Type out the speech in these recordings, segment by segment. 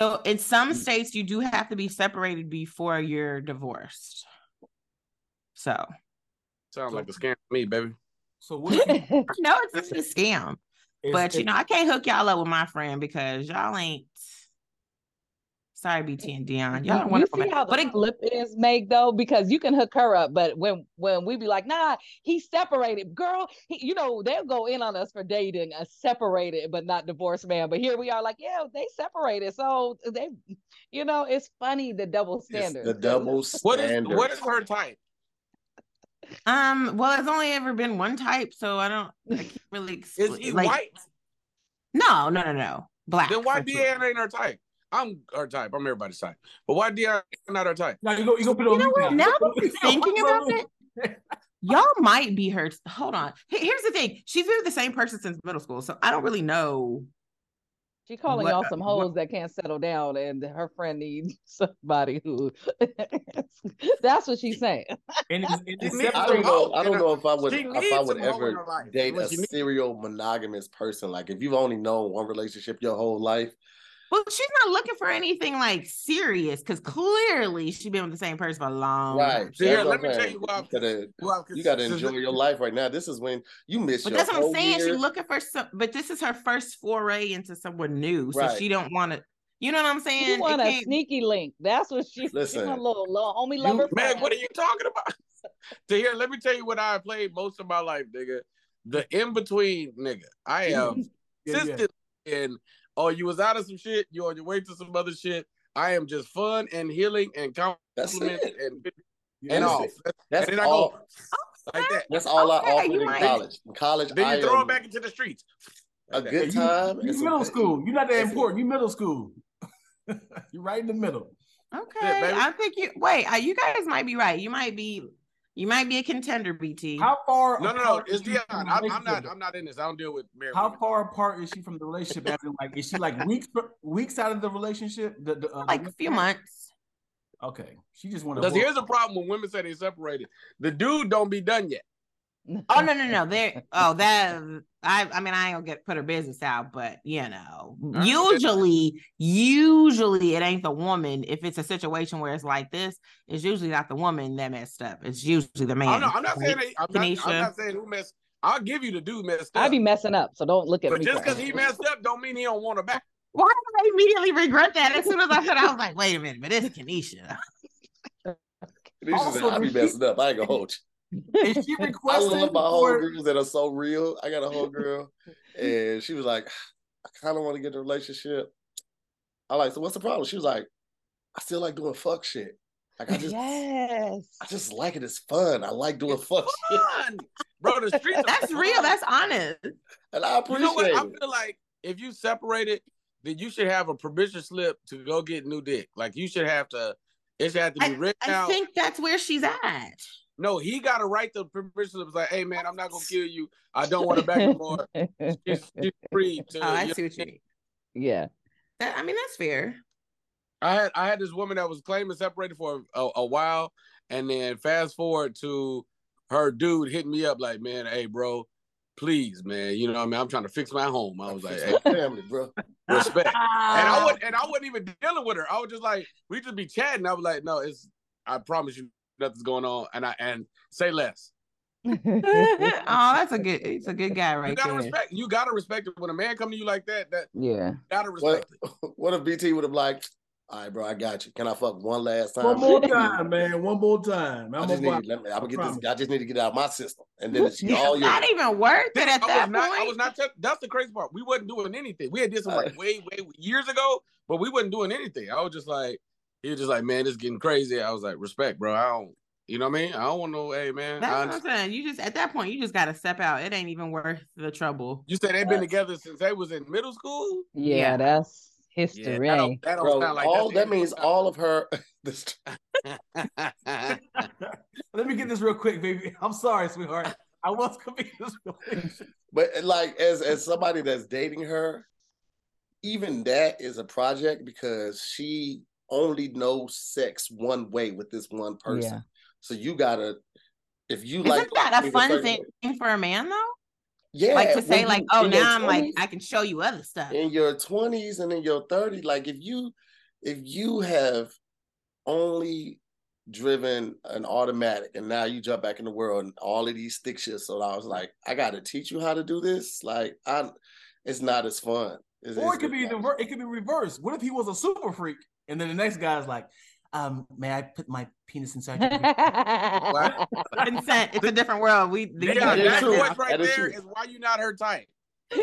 So in some mm. states, you do have to be separated before you're divorced. So Sounds like a scam to me, baby. So what? you- no, it's just a scam. is- But you know, I can't hook y'all up with my friend because y'all ain't. Sorry, BT and Dion. Y'all You- don't you want see how. But the it, flip is, Meg, though, because you can hook her up, but when when we be like, nah, he separated, girl, he, you know, they'll go in on us for dating a separated but not divorced man. But here we are, like, yeah, they separated, so they, you know, it's funny the double It's standard. the double What is standard. what is her type? um, well, it's only ever been one type, so I don't. I can't really. Is he like, white? No, no, no, no. Black. Then why for sure. Deanna ain't her type? I'm her type. I'm everybody's type. But why Deanna not her type? Now you go, you go put it You on know what? Now that I'm thinking put it on about it, y'all might be her. Hold on. Here's the thing. She's been the same person since middle school, so I don't really know. She calling What- y'all some hoes what- that can't settle down, and her friend needs somebody who. That's what she's saying. And it's, it's needs I separate- don't know. I don't know if I would if I would some hoe in ever her date a she needs- serial monogamous person. Like if you've only known one relationship your whole life, Well, she's not looking for anything like serious because clearly she's been with the same person for a long right? time. See, here, let me tell you why- You gotta, Well, you gotta enjoy your life right now. This is when you miss But your that's what I'm saying. year. She's looking for some, but this is her first foray into someone new, so Right. she don't want to. You know what I'm saying? She It want a can't- sneaky link. That's what she. She Listen, want a little, little homie you- lover. Man, what are you talking about? to here, let me tell you what I played most of my life, nigga. The in between, nigga. I am Yeah, yeah. in. Oh, you was out of some shit. You on your way to some other shit. I am just fun and healing and That's compliments and and Listen, off. That's and all. I go like that. That's all Okay, I offered you in might- college. In college, Then I you throw am it back into the streets. a Like that. good you- time. You and some middle pa- school. You're not that That's it. important. You middle school. You're right in the middle. Okay, baby. I think you wait. uh, You guys might be right. You might be, you might be a contender, BT. How far? No, no, no. It's is Dion. the I'm, I'm not. I'm not in this. I don't deal with married How women. far apart is she from the relationship? As in, like, is she like weeks weeks out of the relationship? The, the, uh, the like a few months. Okay, she just want to. Because here's the problem when women say they separated. The dude don't be done yet. Oh no, no, no. There. Oh, that. I. I mean, I ain't gonna get put her business out, but you know, I usually, usually it ain't the woman. If it's a situation where it's like this, it's usually not the woman that messed up. It's usually the oh, man. I'm not, I'm not saying. That, I'm, not, I'm not saying who messed. I'll give you the dude messed up. i'd be messing up, so don't look at but me. just because he messed up, don't mean he don't want her back. Why did I immediately regret that? As soon as I said, I was like, wait a minute, but it's Kanisha. This is Also, I be messing up. I ain't gonna hold you. Is she I requesting love my for- homegirls that are so real. I got a whole girl, and she was like, I kind of want to get in a relationship. I like, so what's the problem? She was like, I still like doing fuck shit. Like I just, yes. I just like it. It's fun. I like doing fuck shit, Bro, the streets. are That's real. fun. That's honest. and I You appreciate know what? I feel like if you separated, then you should have a permission slip to go get new dick. Like you should have to. It should have to be I, written I out. think that's where she's at. No, he got to write the permission slip. It's like, hey man, I'm not gonna kill you. I don't want to back anymore. She's, she's free to. Oh, I see what you mean. yeah. That, I mean, that's fair. I had I had this woman that was claiming separated for a, a while, and then fast forward to her dude hitting me up like, man, hey bro, please, man, you know what I mean? I'm trying to fix my home. I was like, hey, family, bro. respect. And I would and I wasn't even dealing with her. I was just like, we just be chatting. I was like, no, it's I promise you nothing's going on. And I and say less. oh, that's a good. He's a good guy right You gotta there. respect you gotta respect it. When a man come to you like that, that yeah. gotta respect What, it. what if BT would have like, all right, bro, I got you. Can I fuck one last time? One more time, man. One more time. I I'm just gonna need. Let me, I'm gonna get promise. this. I just need to get out of my system, and then it's Yeah, all yours. not even worth it at I that was not. point. I was not. T- that's the crazy part. We wasn't doing anything. We had did some Uh, like way, way years ago, but we wasn't doing anything. I was just like, he was just like, man, this is getting crazy. I was like, respect, bro. I don't. You know what I mean? I don't want no. Hey, man. I That's what I'm saying. You just at that point, you just got to step out. It ain't even worth the trouble. You said they've been together since they was in middle school. Yeah, Yeah. that's Yeah, history. that don't, that don't Bro, sound like all that means all of her. Let me get this real quick, baby. I'm sorry, sweetheart. I was gonna be in this relationship. But like as as somebody that's dating her, even that is a project because she only know sex one way with this one person. Yeah. So you gotta if you like. Isn't like that a fun certain thing way- for a man though? Yeah, like to say you- like, oh, in your now I'm like I can show you other stuff. in your twenties and in your thirties, like if you if you have only driven an automatic and now you jump back in the world and all of these stick shit. So I was like, I gotta teach you how to do this. Like I it's not as fun. It's- Or it could be the it could be reversed. What if he was a super freak and then the next guy's like, um, may I put my penis inside your Consent. It's a different world. We the Yeah, that is that true. voice right That is there true. is why you not her type.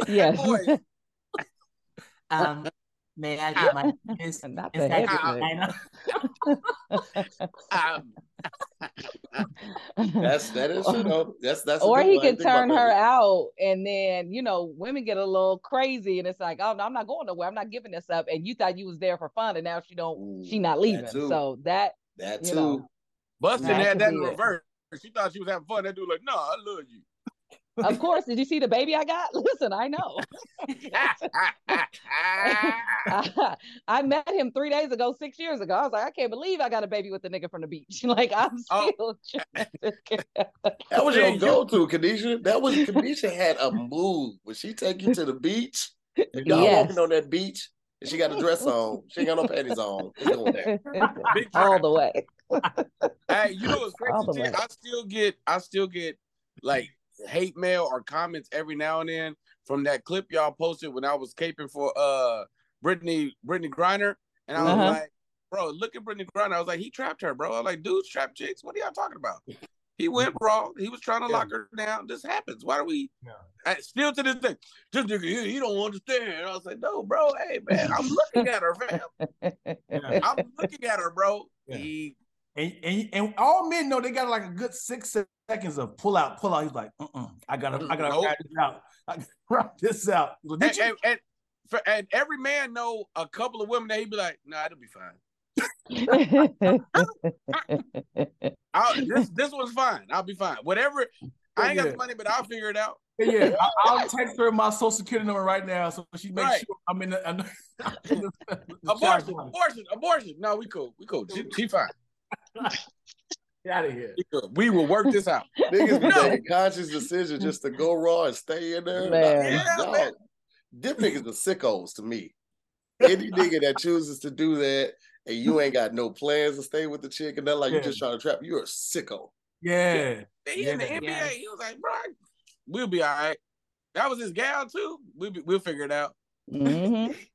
yes. Um, may I get my penis Not the heavy vagina? Um, That's that is you know that's that's or he could didn't turn that. her out and then you know women get a little crazy and it's like oh no i'm not going nowhere i'm not giving this up and you thought you was there for fun and now she don't she not leaving too. so that That you too. know. Bustin That had that in be it. reverse. She thought she was having fun. That dude like, no, I love you. Of course did you see the baby i got listen i know I met him three days ago, six years ago. I was like, I can't believe I got a baby with the nigga from the beach. like I'm Oh. still. That was your go-to, Kadisha. That was Kadisha had a move. Would she take you to the beach, if y'all Yes. walking on that beach and she got a dress on, she ain't got no panties on. It's going there. All the way. Hey, you know what's crazy? Way. I still get, I still get like hate mail or comments every now and then from that clip y'all posted when I was caping for uh Brittany Brittney Griner, and I was Uh-huh. like, bro, look at Brittney Griner. I was like, he trapped her, bro. I was like, dudes trap chicks. What are y'all talking about? He went raw. He was trying to Yeah. lock her down. This happens. Why do we? Yeah. I, still to this day, this nigga, he, he don't understand. I was like, no, bro. Hey, man, I'm looking at her, fam. Yeah. I'm looking at her, bro. He And, and and all men know they got like a good six seconds of pull out, pull out. He's like, uh-uh, I gotta, I gotta Nope. ride this out. I gotta ride this out. Well, did and, you? and, and, for, and every man know a couple of women that he'd be like, nah, it'll be fine. I'll, this this one's fine. I'll be fine. Whatever. I ain't got the money, but I'll figure it out. yeah, I, I'll text her my social security number right now, so she makes Right. sure I'm in the. I'm in the, the Abortion, abortion, abortion. No, we cool. We cool. She, she fine. Get out of here. We, will work this out. Niggas be No. making conscious decisions just to go raw and stay in there. Man. Yeah, Dog, man. Them niggas are sickos to me. Any nigga that chooses to do that and you ain't got no plans to stay with the chick and nothing like Yeah. you just trying to trap, you're a sicko. Yeah. He in the NBA. Yeah. He was like, bro, we'll be all right. That was his gal too. We'll be, we'll figure it out. Mhm.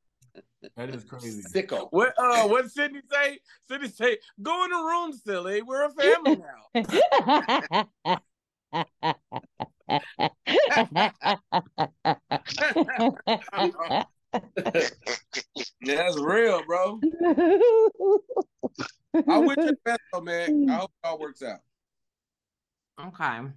That is crazy. Sicko. What uh what Sydney say? Sydney say, go in the room, silly. We're a family now. Yeah, that's real, bro. I wish you the best though, man. I hope it all works out. Okay.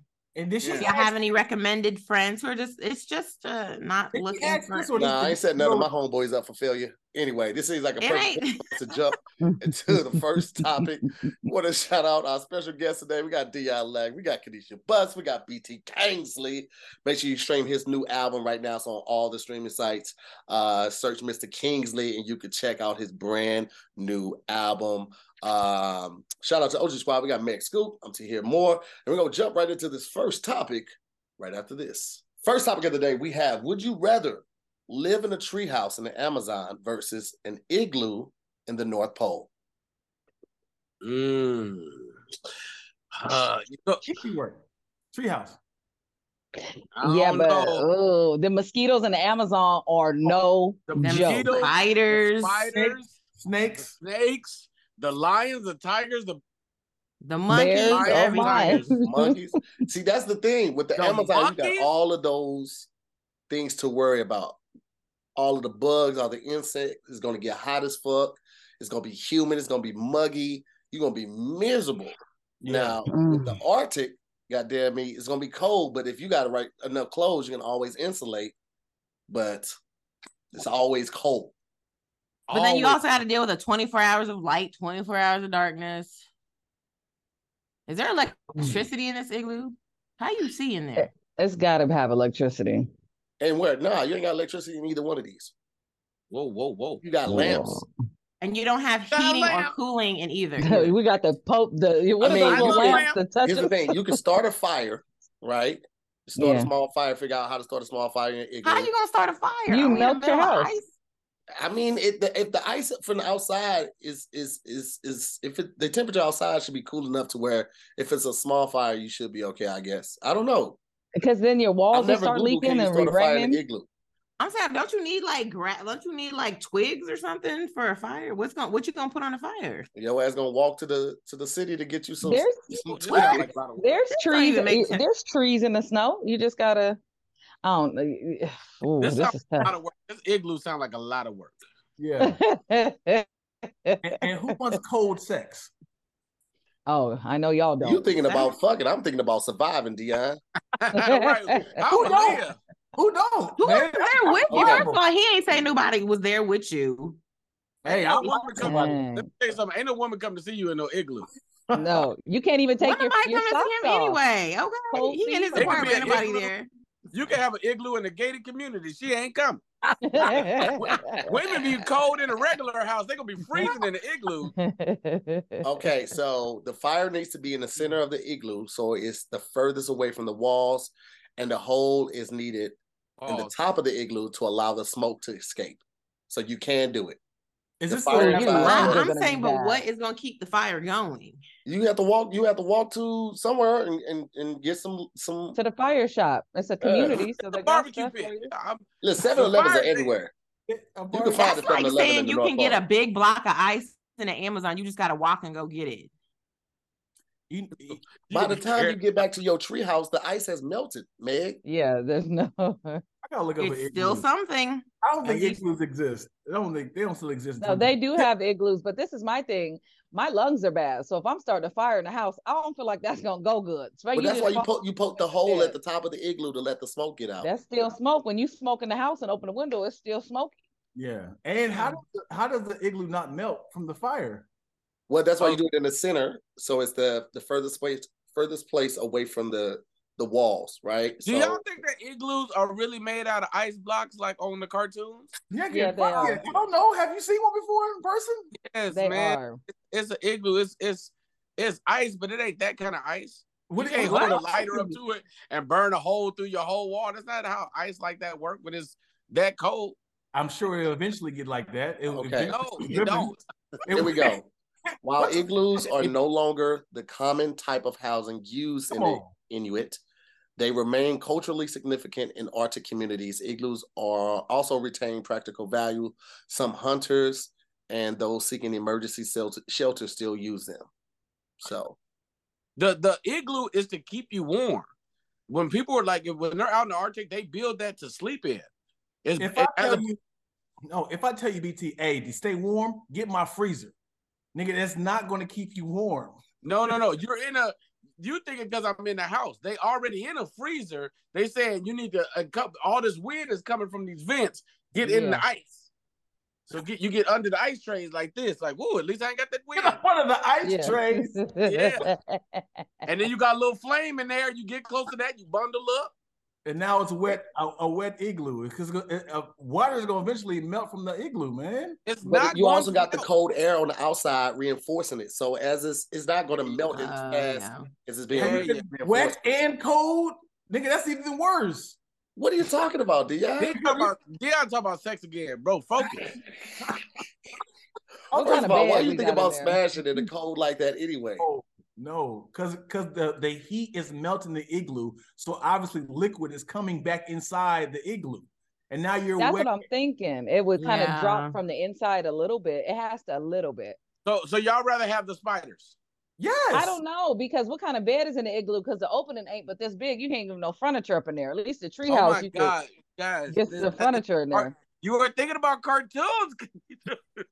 And did she Yeah. Do y'all have any recommended friends who are just it's just uh not Did she looking for this or Nah, I ain't this- setting none of my homeboys up for failure. Anyway, this is like a it perfect to jump into the first topic. Want to shout out our special guest today. We got Dion Lang, we got Kanisha Buss, we got BT Kingsley. Make sure you stream his new album right now. It's on all the streaming sites. Uh, search Mr. Kingsley, and you can check out his brand new album. Um, shout out to OG Squad. We got Max Scoop. I'm to hear more, and we're gonna jump right into this first topic right after this. First topic of the day we have: Would you rather live in a treehouse in the Amazon versus an igloo in the North Pole? Mm. Uh, you know, Easy work. Treehouse. Yeah, but oh, the mosquitoes in the Amazon are no Them them joke. mosquitoes, spiders, spiders, Snakes. snakes, the lions, the tigers, the the monkeys, Bears, Lions, oh tigers. Monkeys. See, that's the thing with the, The Amazon. You got all of those things to worry about. All of the bugs, all the insects. It's gonna get hot as fuck. It's gonna be humid. It's gonna be muggy. You're gonna be miserable. Now with the mm. Arctic, goddamn me, it's gonna be cold. But if you got the right enough clothes, you can always insulate. But it's always cold. But then you also had to deal with the 24 hours of light, 24 hours of darkness. Is there electricity in this igloo? How you see in there? It's got to have electricity. and where? Nah, you ain't got electricity in either one of these. whoa, whoa, whoa. You got lamps. And you don't have heating or cooling in either. either. we got the pope. The what I are mean, those little lamps? The touch Here's the thing: you can start a fire, right? Start Yeah. a small fire. Figure out how to start a small fire in an igloo. How you gonna start a fire? You Are we in the melt your middle of house. Ice? I mean, it, the, if the ice from the outside is is is is if it, the temperature outside should be cool enough to where if it's a small fire, you should be okay. I guess. I don't know. Because then your walls I've will start Googled, leaking and start a fire in raining. I'm saying, don't you need like gra- don't you need like twigs or something for a fire? What's going what you gonna put on a fire? Your ass gonna walk to the to the city to get you some. There's some This twigs. sound like a lot of work. there's trees. even make sense. There's trees in the snow. You just gotta. I don't know. Ooh, This this, sounds is like a lot of work. This igloo sound like a lot of work. Yeah. and, and who wants cold sex? oh, I know y'all don't. You thinking about fucking? I'm thinking about surviving, Dion. right. Who don't? Leah? Who don't? Who man? was there with you? Okay. First of all, he ain't say nobody was there with you. Hey, I want was woman come, somebody. Dang. let me tell you something. Ain't no woman come to see you in no igloo. No, you can't even take When your, nobody your coming to see him off. anyway. Okay. Cold he in his feet. It could apartment, be anybody there. You can have an igloo in the gated community. She ain't coming. Women be cold in a regular house. They gonna be freezing in the igloo. Okay, so the fire needs to be in the center of the igloo, so it's the furthest away from the walls, and the hole is needed in the Oh, top of the igloo to allow the smoke to escape. So you can do it. Is this fire still and your fire- I, are I'm saying, but bad. what is gonna keep the fire going? You have to walk. You have to walk to somewhere and, and, and get some some. to the fire shop. It's a uh, community, so the they got barbecue stuff pit. for you. I'm- Listen, Seven Elevens fire are everywhere. You can barbecue? find That's the 7-Eleven like saying you can get a big block of ice in the Amazon. You just gotta walk and go get it. You- you- By the time care- you get back to your treehouse, the ice has melted, Meg. Yeah, there's no. I gotta look up an It's still igloo. something. I don't think At igloos exist. I don't think they don't still exist. No, they do have igloos, but this is my thing. My lungs are bad, so if I'm starting a fire in the house, I don't feel like that's gonna go good. So But that's why you poke you poke the hole Yeah. at the top of the igloo to let the smoke get out. That's still smoke. When you smoke in the house and open the window, it's still smoke. Yeah. And how does the, how does the igloo not melt from the fire? Well, that's why Oh. you do it in the center, so it's the the furthest place furthest place away from the the walls, right? Do so y'all think that igloos are really made out of ice blocks like on the cartoons? Yeah, Yeah, they are. I don't know. Have you seen one before in person? Yes, They man. are. It's an igloo. It's it's it's ice, but it ain't that kind of ice. What you do can't what hold a lighter up to it and burn a hole through your whole wall. That's not how ice like that work. But it's that cold. I'm sure it'll eventually get like that. It, Okay. No, eventually- you don't. here we go. While igloos are no longer the common type of housing used in Come the on. Inuit, they remain culturally significant in Arctic communities. Igloos are also retain practical value. Some hunters and those seeking emergency shelter, shelter still use them. So The the igloo is to keep you warm. When people are like when they're out in the Arctic, they build that to sleep in. It's, If I tell a- you, no, if I tell you, BT, hey, to stay warm, get my freezer, nigga. That's not going to keep you warm. no, no, no. You're in a. You thinking because I'm in the house? They already in a freezer. They saying you need to. a cup, all this wind is coming from these vents. Get in the ice. So get you get under the ice trays like this. Like, whoa, at least I ain't got that Get wind. up one of the ice Yeah. trays. Yeah. And then you got a little flame in there. You get close to that, you bundle up. And now it's wet, a, a wet igloo because uh, water is going to eventually melt from the igloo, man. It's but not. you going also to got the cold air on the outside reinforcing it. So as it's it's not going to melt as Uh, fast yeah. as it's being Yeah, If yeah. it's reinforced. wet and cold, nigga. That's even worse. What are you talking about, Dion? They talking about, Dion talking about sex again, bro. Focus. What First kind of of all, why you think about there? smashing in the cold like that anyway? Oh no, because because the the heat is melting the igloo, so obviously liquid is coming back inside the igloo, and now you're That's wet. what I'm thinking. It would kind of Yeah. drop from the inside a little bit. It has to a little bit. So, so y'all rather have the spiders? yes, I don't know because what kind of bed is in the igloo? Because the opening ain't but this big. You can't even no furniture up in there. At least the treehouse. Oh treehouse, my you god, guys! could get this- the furniture in are- there. You were thinking about cartoons.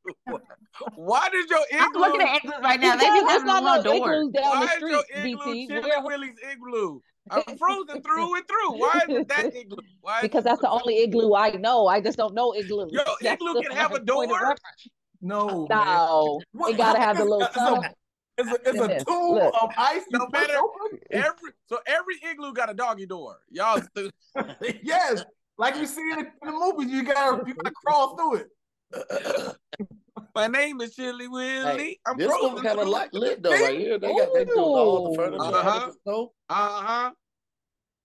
Why did your igloo? I'm igloo? looking at igloos right now. They Because be it's having not a no little door. igloos down Why the is street, your igloo BT. Chili We're- Willie's igloo? I'm frozen through and through. Why is that igloo? Why because that's the only igloo I know. I just don't know igloo. Yo, That's igloo can have a door? reference. No, man. No, What- it gotta have the little It's a- tunnel. It's a, it's a tomb look. of ice. You No push matter- every so every igloo got a doggy door. Y'all, yes, like you see in the, in the movies, you gotta you gotta crawl through it. my name is Chilly Willy. Hey, I'm this one frozen kind of through. like lit though, right here. They got they do all the furniture. Uh-huh. Uh-huh. Uh.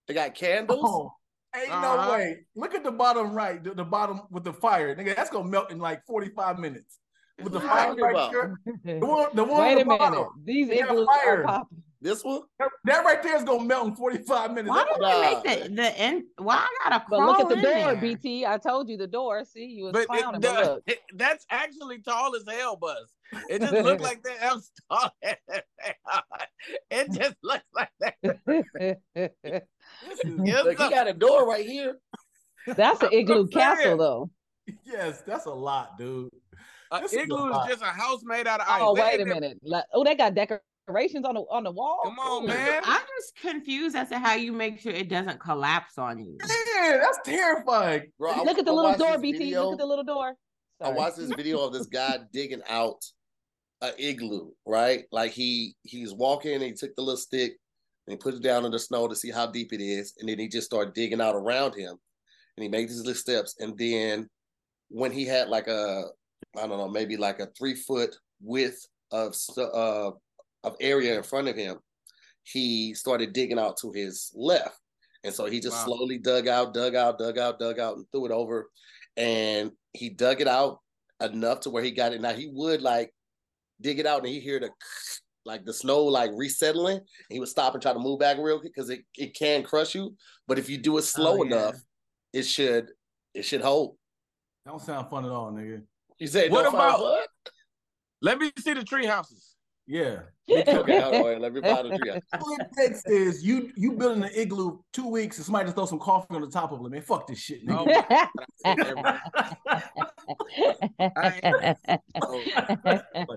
They got candles. Oh, ain't no Uh-huh. way. Look at the bottom right, the, the bottom with the fire. Nigga, that's gonna melt in like 45 minutes. With the fire right talking. The one, the one Wait on a the bottom. minute. These They igloos are popping. This one? That, that right there is gonna melt in 45 minutes. Why That- do they make the the end? Why I gotta But look at the door, there? BT. I told you the door. See, you was But clowning, it, but look. it- that's actually tall as hell, Buzz. It just looked like that. I'm tall. it just looks like that. this is- It's Look, he got a door right here. That's an igloo castle, though. yes, that's a lot, dude. a this is igloo is just a house made out of oh, ice. Oh, They wait a never- minute. Like, oh, they got decorations on the on the wall. Come on, Ooh. man. I'm just confused as to how you make sure it doesn't collapse on you. Man, that's terrifying. Bro, I- Look at the I little door, this BT. video. Look at the little door. I watched this video of this guy digging out a igloo, right? Like he he's walking and he took the little stick and he put it down in the snow to see how deep it is, and then he just started digging out around him, and he made these little steps, and then when he had like a I don't know maybe like a three foot width of uh of area in front of him, he started digging out to his left, and so he just Wow. slowly dug out, dug out, dug out, dug out, and threw it over and he dug it out enough to where he got it. Now he would like dig it out and he hear the like the snow like resettling. And he would stop and try to move back real quick because it, it can crush you. But if you do it slow Oh, yeah. enough, it should it should hold. Don't sound fun at all, nigga. You said What about-? Let me see the tree houses. Yeah. Okay, hold on, let me find the. All it takes is you you building an igloo two weeks and somebody just throw some coffee on the top of it. Man, fuck this shit, Oh, nigga.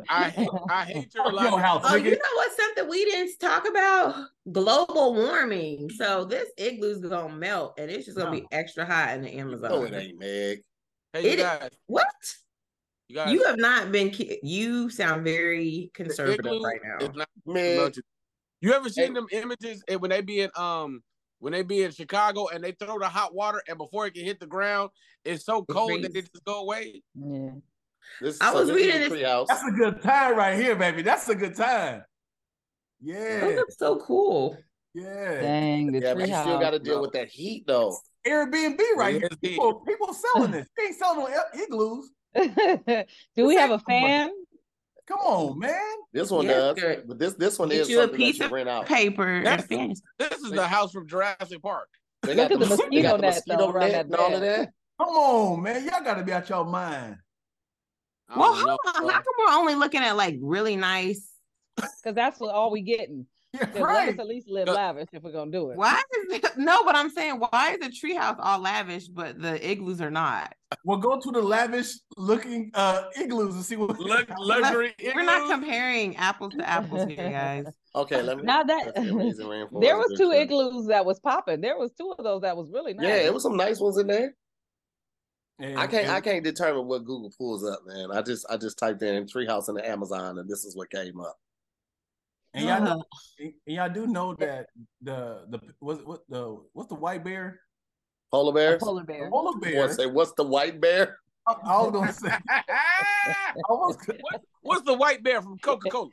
I hate, I hate your Fuck your house, Oh, you know what's something we didn't talk about? Global warming. So this igloo's gonna melt, and it's just gonna be extra hot in the Amazon. No, it ain't, Meg. Hey, you It- guys, What? You guys. You have not been. You sound very conservative igloo right now. is not Meg. You ever seen Hey. them images eh, when they be in um when they be in Chicago and they throw the hot water and before it can hit the ground, it's so cold that freezes. it just go away. Yeah. this, I so was this reading this- house. That's a good time right here, baby. That's a good time. Those Yeah, look so cool. yeah. Dang, the Yeah, but you still got to deal with that heat though. Airbnb right here. People, people selling this. They ain't selling no igloos. Do we have a fan? Come on, man. This one Yeah, does, good. but this this one Get is you a something that piece you of rent out. Paper That's- This is the house from Jurassic Park. They Look at the mos- they mosquito got the net, though, mosquito net and all of that. Come on, man. Y'all got to be out your mind. Well, don't know, on. How come we're only looking at like really nice? Because that's what all we getting. Yeah, Then Let right. us at least live Uh, lavish if we're gonna do it. Why is it, no? But I'm saying, why is the treehouse all lavish, but the igloos are not? Well, go to the lavish looking uh igloos and see what. Lux- luxury We're not comparing apples to apples here, guys. Okay, let me. Now that let's see, there was two igloos that was popping. There was two of those that was really nice. Yeah, it was some nice ones in there. And- I can't. I can't determine what Google pulls up, man. I just. I just typed in treehouse in the Amazon, and this is what came up. And y'all, Uh-huh. know, and y'all do know that the the what what the what's the white bear? Polar A bears. polar The bear. polar bear. want to say, what's the white bear? I, I was gonna say. Was, What- What's the white bear from Coca Cola?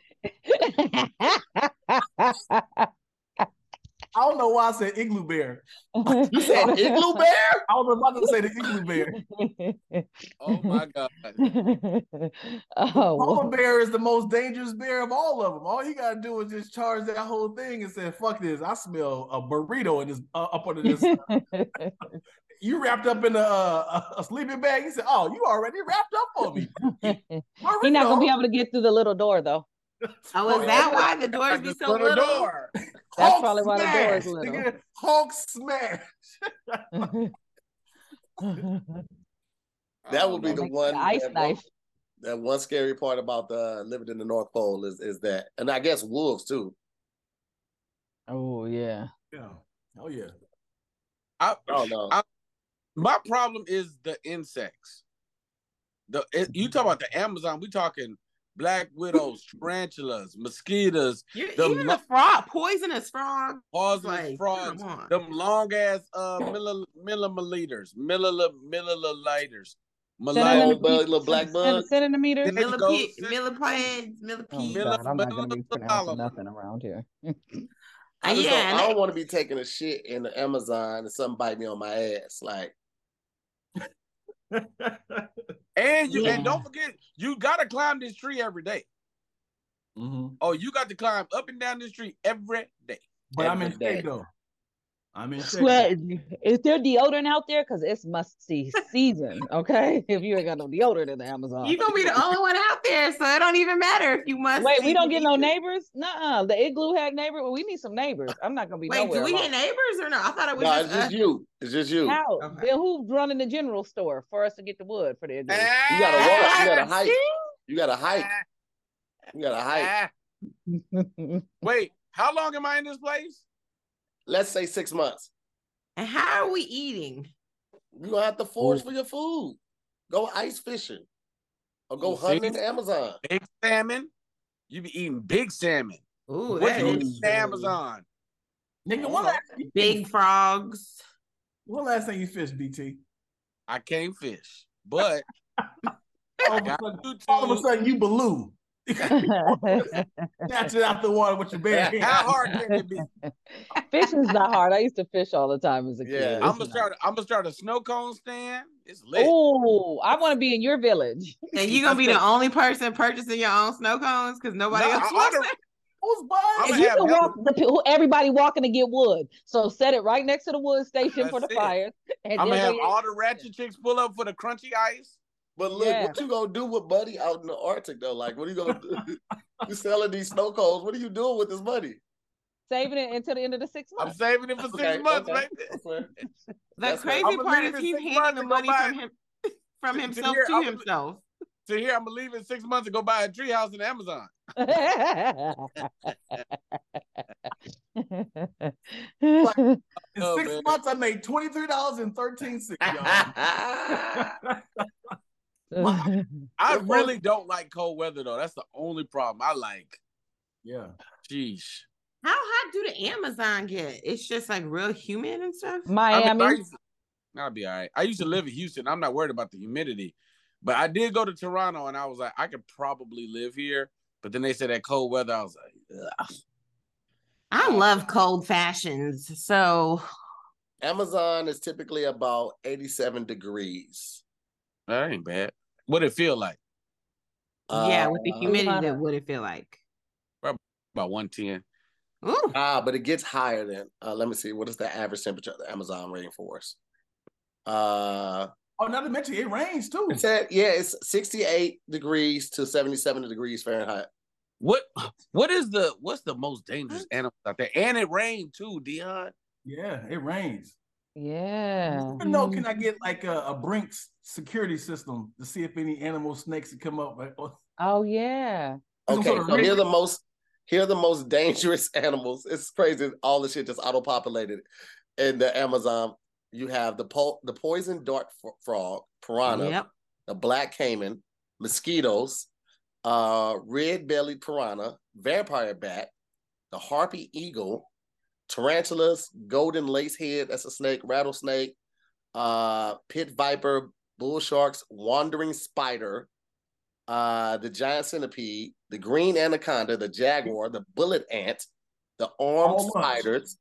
I don't know why I said igloo bear. You said igloo bear? I was about to say the igloo bear. Oh my god! oh, Polar bear is the most dangerous bear of all of them. All you gotta do is just charge that whole thing and say, "Fuck this! I smell a burrito in this uh, up under this." you wrapped up in a, uh, a a sleeping bag. You said, "Oh, you already wrapped up for me." He's not gonna be able to get through the little door though. Oh, is that why the doors be so little? door. That's Hulk probably why the door is smash, little. nigga. Hulk smash. That would be the one. the ice that, knife. that one scary part about the living in the North Pole is is that, and I guess wolves too. Oh yeah. Yeah. Oh yeah. I, Oh no. I- my problem is the insects. The it, you talk about the Amazon. We talking black widows, tarantulas, mosquitoes, You, The even lo- the frog, poisonous frog. poisonous Like, frogs, come them long ass uh milli, milliliters, millil, milliliters, Cinnamon Little black bug. Centimeters. There you. Millipede, millipedes, Oh millipedes. I'm not gonna be pronouncing nothing around here. I, just yeah, don't, I don't want to be taking a shit in the Amazon and something bite me on my ass. Like, And you Yeah. and don't forget, you gotta climb this tree every day. Mhm. Oh, you got to climb up and down this tree every day. But I'm in Every day. shape though. I'm in shape. Sweat. Is there deodorant out there? Because it's must see season. Okay, if you ain't got no deodorant in the Amazon. You're gonna be the only one out there, so it don't even matter if you must. Wait, we don't get no neighbors? Nuh-uh. The igloo had neighbors. Well, we need some neighbors. I'm not gonna be Wait, do we alone. get neighbors or no? I thought it was no, just, it's just us. you. It's just you. How? Okay. Then who's running the general store for us to get the wood for the igloo? You gotta walk. You gotta Ah, hike. see? You gotta hike. You gotta hike. ah. Wait, how long am I in this place? Let's say six months. And how are we eating? You gonna have to forage for your food. Go ice fishing, or go Oh, hunting in the Amazon. Big salmon. You be eating big salmon. Ooh, What that you eat in the Amazon? Nigga, when last, big frogs. when last thing you fished, BT? I can't fish, but All of, a sudden, all of a sudden you balloon. Snatch it out the water with your bare hand. How hard can it be? Fishing's not hard. I used to fish all the time as a Yeah. kid. I'm gonna start. I'm gonna start a snow cone stand. It's lit. Oh, I want to be in your village. And you gonna be the only person purchasing your own snow cones because nobody No, else I wants it. Who's buying? I'm And gonna you can walk the everybody walking to get wood. So set it right next to the wood station for the That's it. fires. And I'm gonna have all the ratchet chicks pull up for the crunchy ice. But look, Yeah. what you gonna do with Buddy out in the Arctic though? Like, what are you gonna do? you selling these snow cones? What are you doing with this money? saving it until the end of the six months. I'm saving it for six Okay, months, okay. baby. That's fair. The That's crazy I'ma part is he's handing the money from him from To- to himself here, to I'ma- himself. So here, I'm gonna leave in six months and go buy a treehouse in Amazon. In Oh, six man. months, I made twenty three dollars and thirteen cents. Y'all. I really don't like cold weather though. That's the only problem. I like. yeah, Jeez. How hot do the Amazon get? It's just like real humid and stuff. I mean, Miami. I used, I'll be all right. I used to live in Houston. I'm not worried about the humidity, but I did go to Toronto and I was like, I could probably live here. But then they said that cold weather. I was like, Ugh. I love cold fashions. So Amazon is typically about 87 degrees. that ain't bad. What it feel like? yeah, with the Uh, humidity, Toronto. that what it feel like? About 110. Ooh, Ah, but it gets higher than. Uh, let me see. What is the average temperature of the Amazon rainforest? Uh, Oh, not to mention it rains too. it said yeah, it's 68 degrees to 77 degrees Fahrenheit. What what is the what's the most dangerous animal out there? And it rained too, Dion. Yeah, it rains. Yeah. I know. Can I get like a, a Brinks security system to see if any animal snakes would come up? Oh, Oh yeah. Okay, sort of so here are the most here are the most dangerous animals. It's crazy. All the shit just auto populated in the Amazon. You have the po- the poison dart fro- frog, piranha, yep. the black caiman, mosquitoes, uh, red bellied piranha, vampire bat, the harpy eagle, tarantulas, golden lancehead, that's a snake, rattlesnake, uh, pit viper, bull sharks, wandering spider, uh, the giant centipede, the green anaconda, the jaguar, the bullet ant, the armed All months. spiders,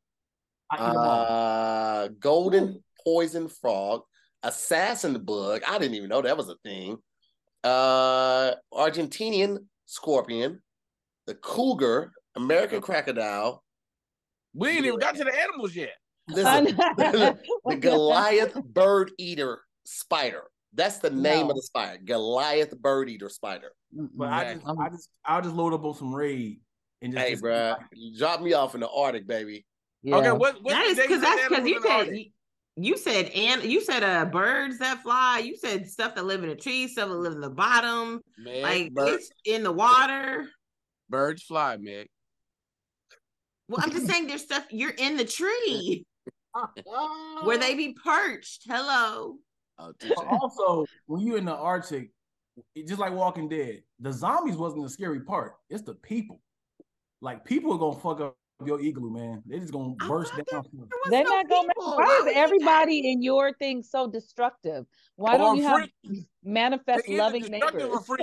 I eat 'em all. uh, golden poison frog, assassin bug. I didn't even know that was a thing. Uh, Argentinian scorpion, the cougar, American crocodile, We ain't even got to the animals yet. listen, the Goliath bird eater spider. That's the name No. of the spider, Goliath bird eater spider. But I just, I'm- I just, I'll just load up on some raid and just. Hey, just- bruh, drop me off in the Arctic, baby. Yeah. Okay, what what's That the is because that's because you said you, you said and you said uh birds that fly. You said stuff that live in the trees, stuff that live in the bottom, Meg, like bird- it's in the water. birds fly, Meg. Well, I'm just saying there's stuff you're in the tree where they be perched. Hello. Oh, also, when you're in the Arctic, it- just like Walking Dead, the zombies wasn't the scary part. It's the people. Like people are gonna fuck up your igloo, man. They just gonna burst down. There was They're no not gonna make why is everybody in your thing so destructive? Why Oh, don't I'm you have manifest loving destructive neighbors? or.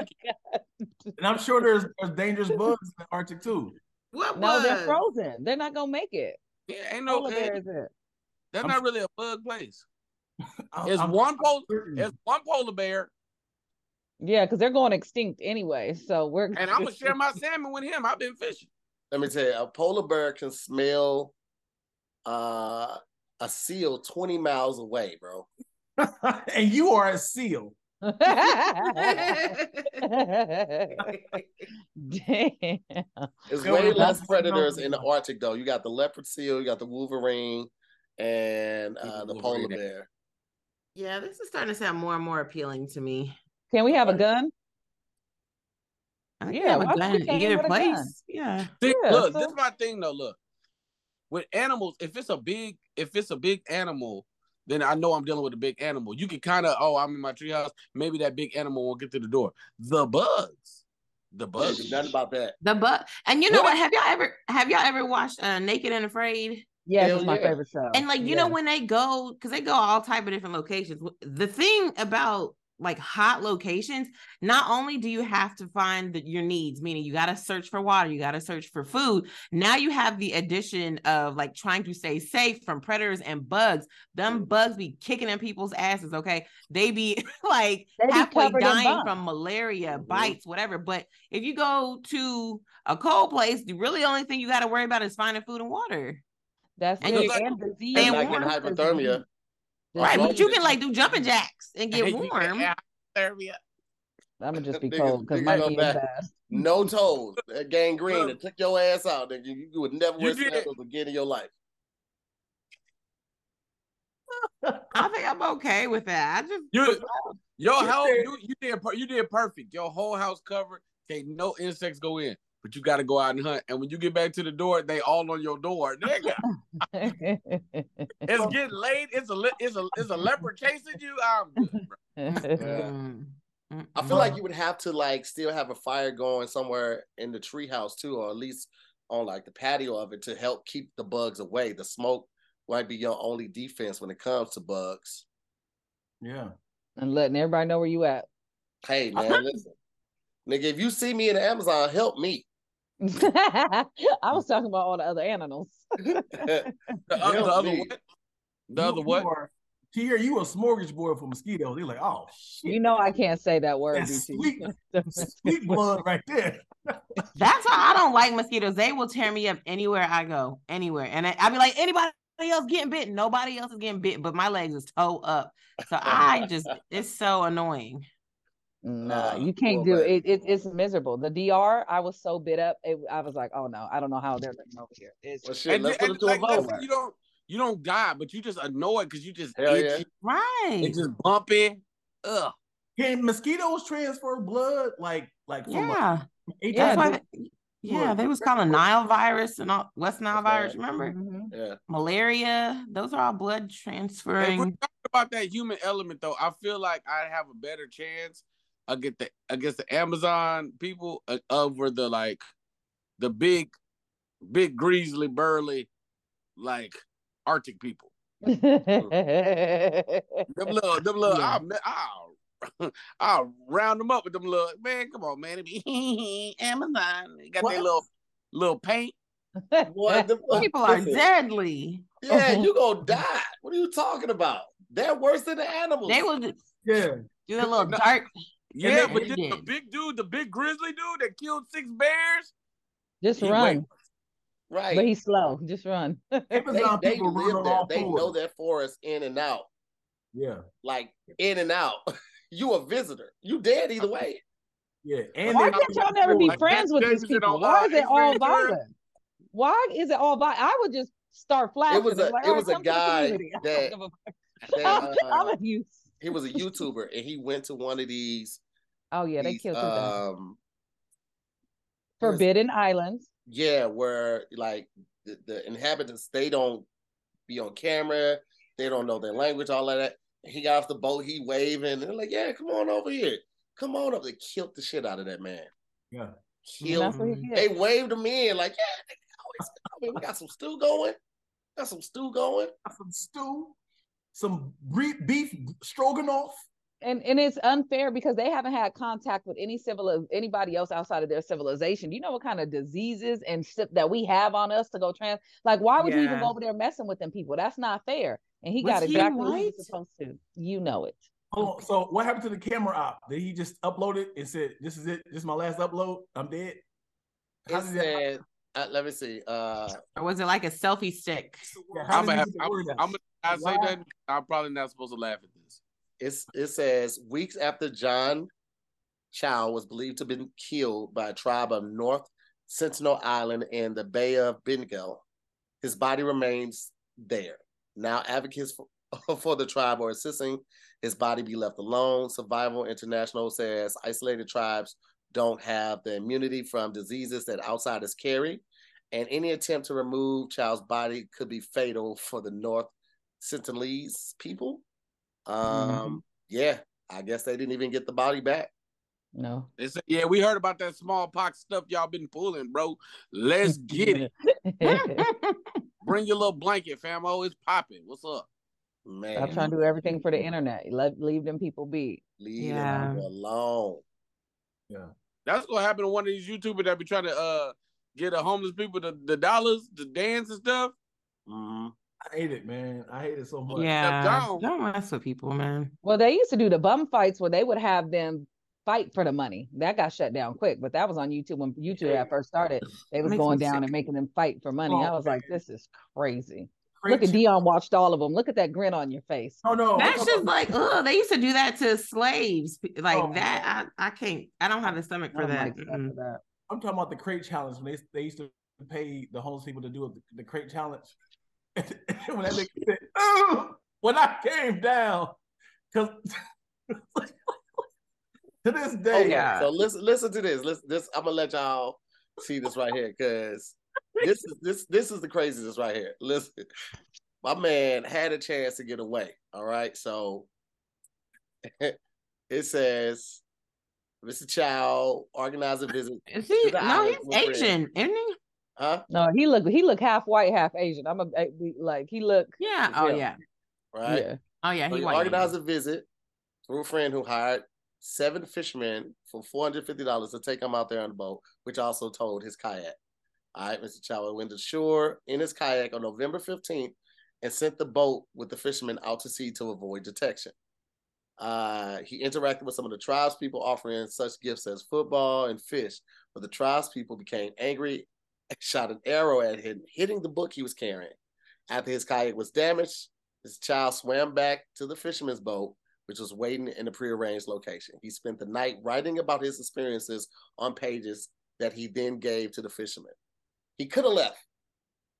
And I'm sure there's, there's dangerous bugs in the Arctic too. What No, they're frozen. They're not gonna make it. Yeah, ain't no. Polar bear is it. That's I'm- not really a bug place. I'm- It's I'm- one pole. It's one polar bear, Yeah, because they're going extinct anyway. So we're and I'm gonna share my salmon with him. I've been fishing. Let me tell you, a polar bear can smell uh, a seal 20 miles away, bro. and you are a seal. Damn. It's Yo, way that's less predators in the Arctic, though. You got the leopard seal, you got the wolverine, and uh, the polar bear. Yeah, this is starting to sound more and more appealing to me. Can we have a gun? I Yeah, yeah, have a gun we in came either a gun? place. Yeah. See, Yeah, look, so- this is my thing though. Look, with animals, if it's a big, if it's a big animal, then I know I'm dealing with a big animal. You can kind of, oh, I'm in my treehouse. Maybe that big animal won't get to the door. The bugs, the Can't nothing about that. The but and you know What what? Have y'all ever have y'all ever watched uh, Naked and Afraid? Yes, Hell it's my yeah. favorite show. And like you know when they go because they go all type of different locations. The thing about like hot locations, not only do you have to find the, your needs, meaning you got to search for water, you got to search for food. Now you have the addition of like trying to stay safe from predators and bugs. Them bugs be kicking in people's asses. Okay, they be like They be halfway dying from malaria, Mhm. bites, whatever. But if you go to a cold place, the really only thing you got to worry about is finding food and water. That's and it. you- And disease. and not getting warm hypothermia. Right, but you can like do jumping jacks and get Hey, you warm. get hypothermia. I'm gonna just be Niggas- cold because my go knee is bad. No toes. That gangrene Look. that took your ass out. Nigga. You, you would never You wear sandals again in your life. I think I'm okay with that. I just You, your You house, you, you did, you did perfect. Your whole house covered. Can't no insects go in. But you got to go out and hunt. And when you get back to the door, they all on your door. Nigga, it's getting late. It's a le- it's a it's a leopard chasing you. I'm good, bro. I feel like you would have to like still have a fire going somewhere in the treehouse too, or at least on like the patio of it to help keep the bugs away. The smoke might be your only defense when it comes to bugs. Yeah. and letting everybody know where you at. Hey man, listen. Nigga, if you see me in the Amazon, help me. I was talking about all the other animals. The, Help the other me. what? The other what? To hear you a smorgasbord for mosquitoes. They're like, oh shit. You know I can't say that word. That's BT. sweet blood right there. That's why I don't like mosquitoes. They will tear me up anywhere I go, anywhere. And I, I be like, anybody else getting bit? Nobody else is getting bit, but my legs is toe up. So I just, it's so annoying. Nah, Ah, you can't do baby. it. it. It's miserable. The DR, I was so bit up. It, I was like, oh no, I don't know how they're living over here. It's Well, shit, And, let's then- put it and to a like, vote. you don't you don't die, but you just annoyed because you just Hell yeah. Right. It's just bumpy. Ugh. Can mosquitoes transfer blood like like from Yeah. a, Yeah, That's HIV? yeah, they was calling Nile virus and all West Nile That's right. virus, remember? Mhm. Yeah. Malaria, those are all blood If we're transferring. talking about that human element, though, I feel like I have a better chance against the against the Amazon people uh, over the like the big, big grizzly burly, like Arctic people. Them little, them little, Yeah. I'll, I'll, I'll round them up with them little man. Come on, man, it be Amazon. They got What? their little little paint. What the? People are deadly. Yeah, you gonna die. What are you talking about? They're worse than the animals. They will do Yeah. that little No. dark. Yeah, but they the big dude, the big grizzly dude that killed six bears. Just run, way- right. but he's slow. Just run. they, they live on there. They fours. know that forest in and out. Yeah. Like in and out. you a visitor. You dead either way. Yeah. And Why can't y'all never be Like friends with these people? Why is it all Ace violent? Why is it all violent? I would just start flashing. It was a like, it was a come to the guy community." I don't that, give a fuck. that I'm, I'm uh, a youth. He was a YouTuber and he went to one of these, Oh yeah, they these killed them. um Forbidden Islands. yeah, where like the, the inhabitants they don't be on camera, they don't know their language, all of that. He got off the boat, he waving, and they're like, Yeah, come on over here. Come on up. They killed the shit out of that man. Yeah. And Killed that's what he Mm. did. They waved him in like, yeah, they always come in. we got some stew going. Got some stew going. got Some stew, some beef stroganoff. and and it's unfair because they haven't had contact with any civil anybody else outside of their civilization. Do you know what kind of diseases and shit that we have on us to go trans? Like, why would you even go over there messing with them people? That's not fair. And he Was got he exactly what he was supposed to. You know it. Hold on. So what happened to the camera op? Did he just upload it and said, "This is it. This is my last upload. I'm dead." How It did that? said, uh, let me see. Uh, Or was it like a selfie stick? Yeah, I'm gonna have. get the I'm. I'm say that. I'm probably not supposed to laugh at this. it's it says weeks after John Chau was believed to have been killed by a tribe of North Sentinel Island in the Bay of Bengal, his body remains there. Now advocates for, for the tribe are insisting his body be left alone. Survival International says isolated tribes don't have the immunity from diseases that outsiders carry, and any attempt to remove child's body could be fatal for the North Sentinelese people. Um, yeah, I guess they didn't even get the body back. No. They said, "Yeah, we heard about that smallpox stuff y'all been pulling, bro. Let's get it. Bring your little blanket, famo. It's popping. What's up?" Man, Stop trying to do everything for the internet. Let leave them people be. leave Yeah. them alone. That's gonna happen to one of these YouTubers that be trying to uh get a homeless people the, the dollars to dance and stuff. Mhm. I hate it, man. I hate it so much. Yeah, down. don't mess with people, man. Well, they used to do the bum fights where they would have them fight for the money. That got shut down quick, but that was on YouTube when YouTube had first started. They was going down sick. and making them fight for money. Oh, I was like, this is crazy. Great Look at ch- Dion watched all of them. Look at that grin on your face. Oh no, That's just like, oh, they used to do that to slaves. Like Oh, that, I, I can't. I don't have the stomach for that. For that. I'm talking about the crate challenge when they they used to pay the homeless people to do the, the crate challenge. when that nigga said, "Ugh," when I came down, because to this day, Okay, Yeah. so listen, listen to this. Listen, this I'm gonna let y'all see this right here because this is this this is the craziness right here. Listen, my man had a chance to get away. All right, so it says, Mr. Chau organized a visit. Is he? No, he's with friends. Asian, isn't he? Huh? No, he look he look half white, half Asian. I'm a like he look Yeah. Oh Yeah. yeah. Right. yeah. Oh yeah. So He he white. organized a visit through a friend who hired seven fishermen for four hundred fifty dollars to take him out there on the boat, which also towed his kayak. All right, Mr. Chau went ashore in his kayak on November fifteenth and sent the boat with the fishermen out to sea to avoid detection. Uh, he interacted with some of the tribes people offering such gifts as football and fish, but the tribes people became angry and shot an arrow at him, hitting the book he was carrying. After his kayak was damaged, his child swam back to the fisherman's boat, which was waiting in a prearranged location. He spent the night writing about his experiences on pages that he then gave to the fisherman. He could have left.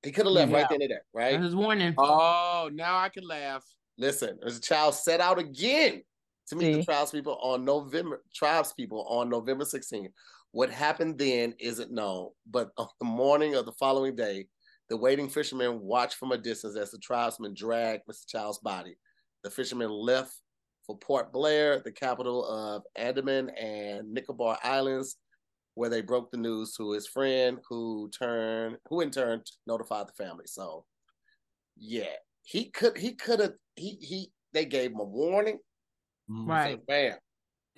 He could have left right then and there, right? That was warning. Oh, now I can laugh. Listen, there's a child set out again to meet the See? tribes people on November tribes people on November 16th. What happened then isn't known, but on the morning of the following day, the waiting fishermen watched from a distance as the tribesmen dragged Mr. Child's body. The fishermen left for Port Blair, the capital of Andaman and Nicobar Islands, where they broke the news to his friend, who turned, who in turn notified the family. So, yeah, he could, he could have, he he. They gave him a warning. Right. So, bam.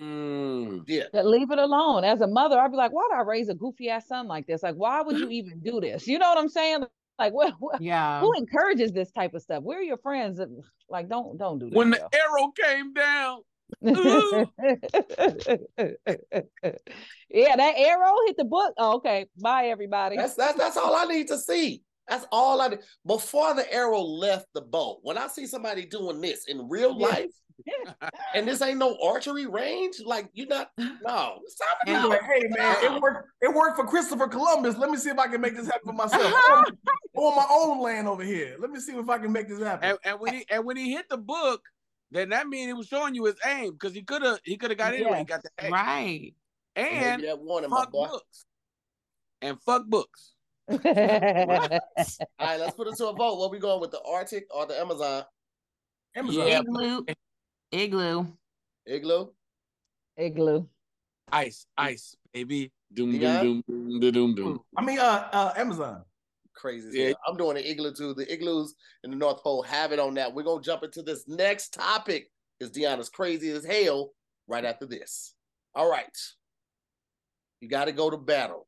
Mm. Yeah. That leave it alone. As a mother, I'd be like, why did I raise a goofy ass son like this? Like, why would you even do this? You know what I'm saying? Like, what, what Yeah. who encourages this type of stuff? Where are your friends? Like, don't don't do that. When the arrow came down, yeah, that arrow hit the book. Oh, okay. Bye, everybody. That's that's that's all I need to see. That's all I need. Before the arrow left the boat, when I see somebody doing this in real Yeah. life, and this ain't no archery range, like you're not. No, stop it. And now. Like, hey man, it worked. It worked for Christopher Columbus. Let me see if I can make this happen for myself. Uh-huh. on, on my own land over here. Let me see if I can make this happen. and, and when he and when he hit the book, then that means he was showing you his aim because he could have he could have got anyway. He got the aim. Right. And you that warning, my fuck boy. books and fuck books. All right, let's put it to a vote. What we going with the Arctic or the Amazon? Amazon. Yeah. Igloo. Igloo. Igloo. Igloo. Ice, ice, baby. Doom, Yeah. doom, doom, doom, doom, doom. I mean, uh, uh, Amazon. Crazy. as Yeah. I'm doing an igloo too. The igloos in the North Pole have it on that. We're gonna jump into this next topic. is Deanna's crazy as hell right after this. All right. You got to go to battle.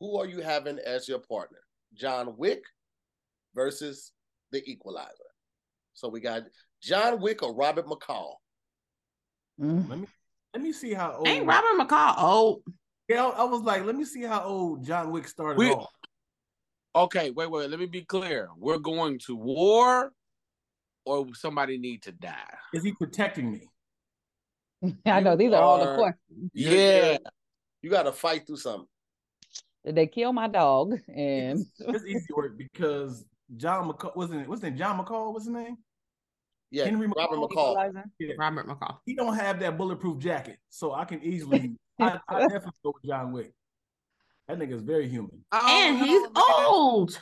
Who are you having as your partner? John Wick versus the Equalizer. So we got John Wick or Robert McCall. Mm. Let me let me see how old. Ain't Robert McCall old? Yeah, I was like, let me see how old John Wick started We- off. Okay, wait, wait. Let me be clear. We're going to war, or somebody need to die. Is he protecting me? I know these are all the questions. Yeah. you're- got to fight through something. Did they kill my dog? And It's easy work because John McCall wasn't it? What's his name? John McCall. What's his name? Yeah, Henry Robert McCall. McCall. Yeah. Robert McCall. He don't have that bulletproof jacket, so I can easily. I, I definitely go with John Wick. That nigga's very human. And Oh, he's man. old.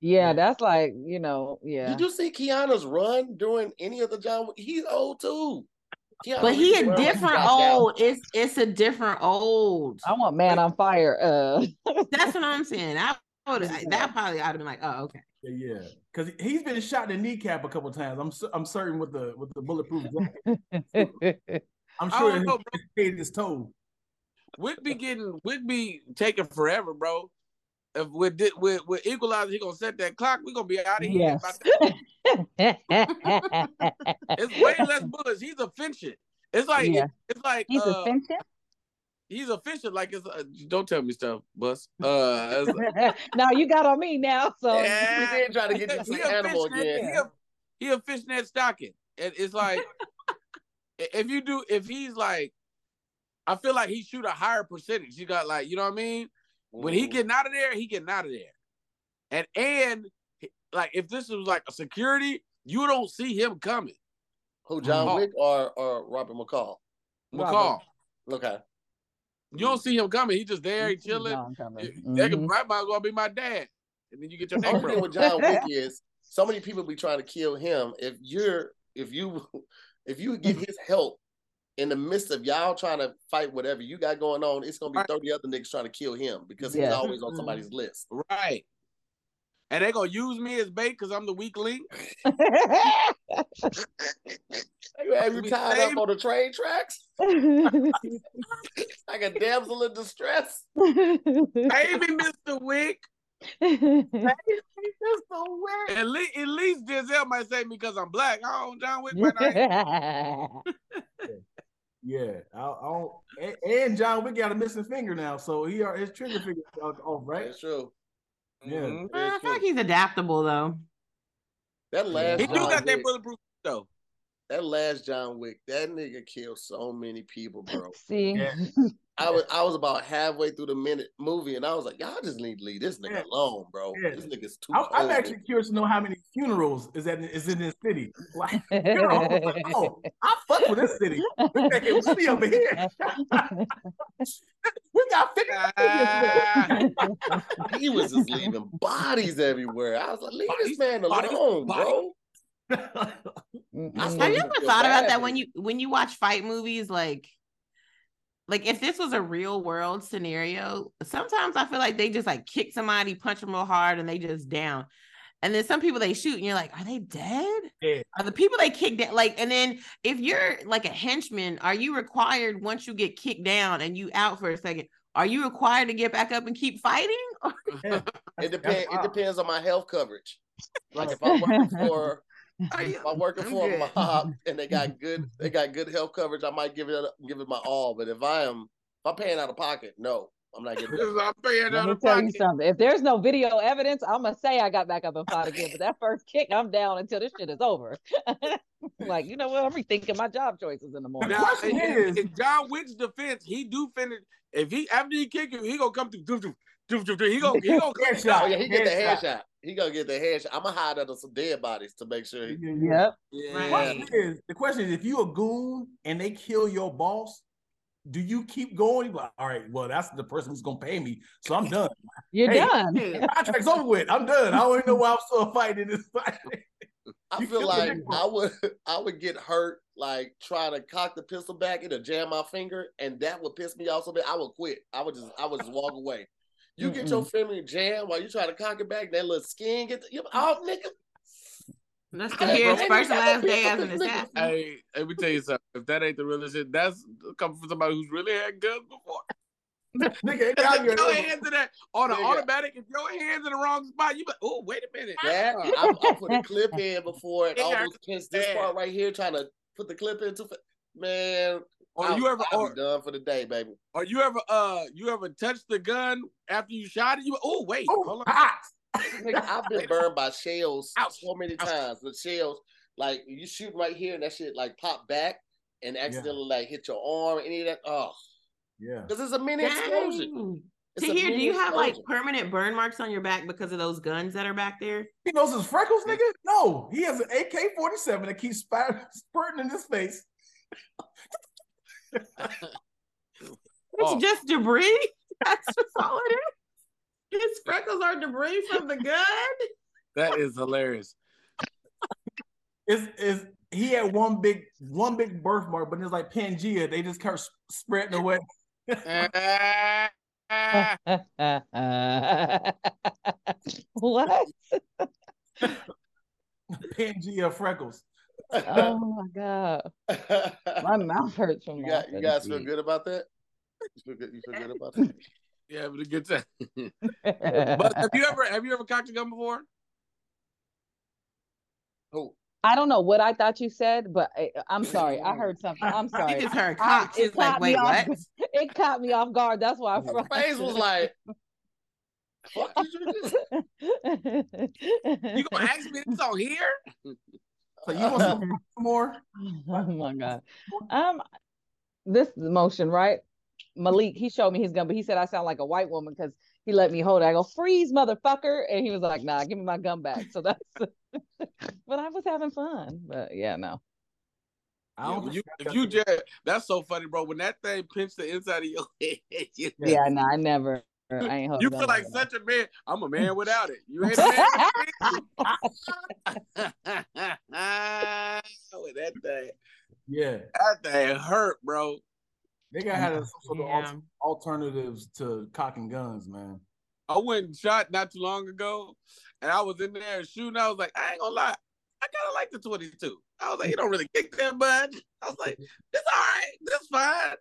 Yeah, that's like, you know, yeah. Did you see Keanu's run during any of the John He's old too. Keanu But he Reeves' a run different got down. old. It's it's a different old. I want man on fire. Uh That's what I'm saying. I would that probably I'd have been like, oh, okay. Yeah, yeah. Because he's been shot in the kneecap a couple times. I'm cer- I'm certain with the with the bulletproof jacket. I'm sure don't he know, bro. paid his toll. Wick be getting Wick be taking forever, bro. If with thi- with with Equalizer, he gonna set that clock. We gonna be out of here. yes. It's way less bullets. He's efficient. It's like Yeah. it's like He's uh, offensive. he's efficient. Like it's uh, don't tell me stuff, Buss. Uh, it's- now you got on me now. So Yeah. We did try to get you he to a the animal fishnet- again. He a, he a fishnet stocking. And it's like if you do if he's like I feel like he shoot a higher percentage. You got like, you know what I mean? When he Mhm. getting out of there, he getting out of there. And and like if this was like a security, you don't see him coming. who John Oh. Wick or or Robert McCall? McCall. Okay. You don't see him coming. He just there, he mm-hmm. chilling. John coming. That could mm-hmm. might, might as well be my dad. And then you get your neck Only thing with John Wick is so many people be trying to kill him. If you're if you if you get his help in the midst of y'all trying to fight whatever you got going on, it's gonna be Right. 30 other niggas trying to kill him because he's Yes. always on mm-hmm. somebody's list. Right. And they gonna use me as bait because I'm the weak link. Have you We tied save- up on the train tracks? Like a damsel in distress. Baby Mr. Wick. At least, at least Denzel might say me because I'm black. Oh, John Wick might not. Yeah, I, I don't. And, and John Wick got a missing finger now, so he are his trigger finger off, right? That's true. Yeah. Mhm. I feel like he's adaptable though. That last He do John got that Wick, bulletproof though. that last John Wick, that nigga killed so many people, bro. See, Yeah. I was I was about halfway through the minute movie, and I was like, y'all just need to leave this nigga Yeah. alone, bro. Yeah. This nigga's too. I'm, I'm actually curious to know how many funerals is that is in this city. Like, funeral, I'm like, oh, I fuck with this city. We making money over here. we got fifty. Ah, he was just leaving bodies everywhere. I was like, leave Bodies, this man alone, bodies. bro. I Have you ever thought about that when you. you when you watch fight movies like like if this was a real world scenario, sometimes I feel like they just like kick somebody, punch them real hard, and they just down. And then some people they shoot, and you're like, are they dead? Yeah. Are the people they kicked down like? And then if you're like a henchman, are you required once you get kicked down and you out for a second? Are you required to get back up and keep fighting? Yeah. It depends. It depends on my health coverage. Like if I'm working for Are you- if I'm working I'm for good. a mob and they got good they got good health coverage, I might give it give it my all. But if I am if I'm paying out of pocket, no, I'm not getting. Because I'm paying Let out me of tell you something. If there's no video evidence, I'm gonna say I got back up and fought again. But that first kick, I'm down until this shit is over. like, you know what? I'm rethinking my job choices in the morning. Now, question in, is- in John Wick's defense, he do finish. If he after he kick you, he gonna come through. He gonna he gonna come Headshot. Oh yeah, he get the Headshot. headshot. He gonna get the headshot. I'm gonna hide under some dead bodies to make sure. He, Yeah, yeah. Yep. The Yeah. question is, the question is, if you a goon and they kill your boss, do you keep going? You like, all right, well, that's the person who's gonna pay me, so I'm done. You're Hey, done. Yeah. Contract's over with. I'm done. I don't even know why I'm still fighting this fight. I feel like I would I would get hurt like trying to cock the pistol back, it'll jam my finger, and that would piss me off so bad. I would quit. I would just I would just walk away. You get your finger jammed while you try to cock it back, that little skin get the, you, oh nigga. That's to hear his first and last day as an assassin. Hey, let me tell you something. If that ain't the real shit, that's coming from somebody who's really had guns before. Nigga, it got if your you. hands in that on an automatic, if your hands in the wrong spot, you be oh wait a minute. That I, I put a clip in before and It almost pinched this part right here, trying to put the clip into. Man, Or I, you ever I'll or, done for the day, baby. or you ever uh you ever touched the gun after you shot it? You oh wait, Oh, hold on. hot. Nigga, I've been burned by shells Ouch. so many Ouch. times. The shells, like you shoot right here, and that shit like pop back and accidentally like hit your arm. Any of that? Oh, Yeah. because it's a mini explosion. Dang. It's To a hear, do you have like permanent burn marks on your back because of those guns that are back there? He knows his freckles, nigga? No. He has an AK 47 that keeps spat- spurting in his face. It's Oh. just debris. That's just all it is. His freckles are debris from the gun. That is hilarious. Is is he had one big one big birthmark, but it's like Pangea. They just kept spreading away. what? Pangea freckles. Oh my god, my mouth hurts from you, got, you guys feel good about that? You feel good? You feel good about that? yeah, but a good time. but have you ever have you ever cocked a gun before? Who? I don't know what I thought you said, but I, I'm sorry. I heard something. I'm He sorry. just heard I- cock. it She's like, caught me wait, off- what? It caught me off guard. That's why I Your face was like, "Fuck did you just-" You gonna ask me this on here? So you want some more? oh my god. Um, this is motion, right? Malik, he showed me his gun, but he said I sound like a white woman because he let me hold it. I go, freeze, motherfucker. And he was like, nah, give me my gun back. So that's but I was having fun. But yeah, no. I don't when think you, if you just that's so funny, bro. When that thing pinched the inside of your head, you, Yeah, no, I never I ain't you feel like that. such a man. I'm a man without it. You ain't a man. with that thing, yeah. that thing hurt, bro. They gotta have some sort of Yeah. alternatives to cocking guns, man. I went and shot not too long ago, and I was in there shooting. I was like, I ain't gonna lie, I kind of like the 22. I was like, you don't really kick that much. I was like, it's all right, that's fine,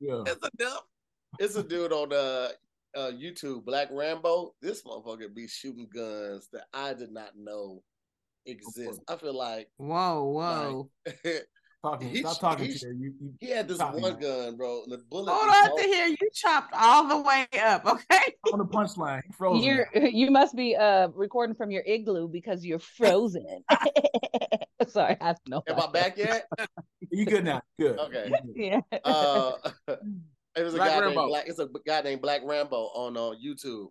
Yeah. it's enough. It's a dude on uh, uh, YouTube, Black Rambo. This motherfucker be shooting guns that I did not know exist. I feel like Whoa, whoa. Talking, He's- stop talking he's- to you. you he had this one that. gun, bro. The bullet. Hold on so- to here. you chopped all the way up, okay? on the punchline. He frozen. You're you must be uh recording from your igloo because you're frozen. Sorry, I have no Am I back yet? You good now? Good. Okay. Yeah. Uh, it was a guy Rambo. named Black. It's a guy named Black Rambo on uh, YouTube,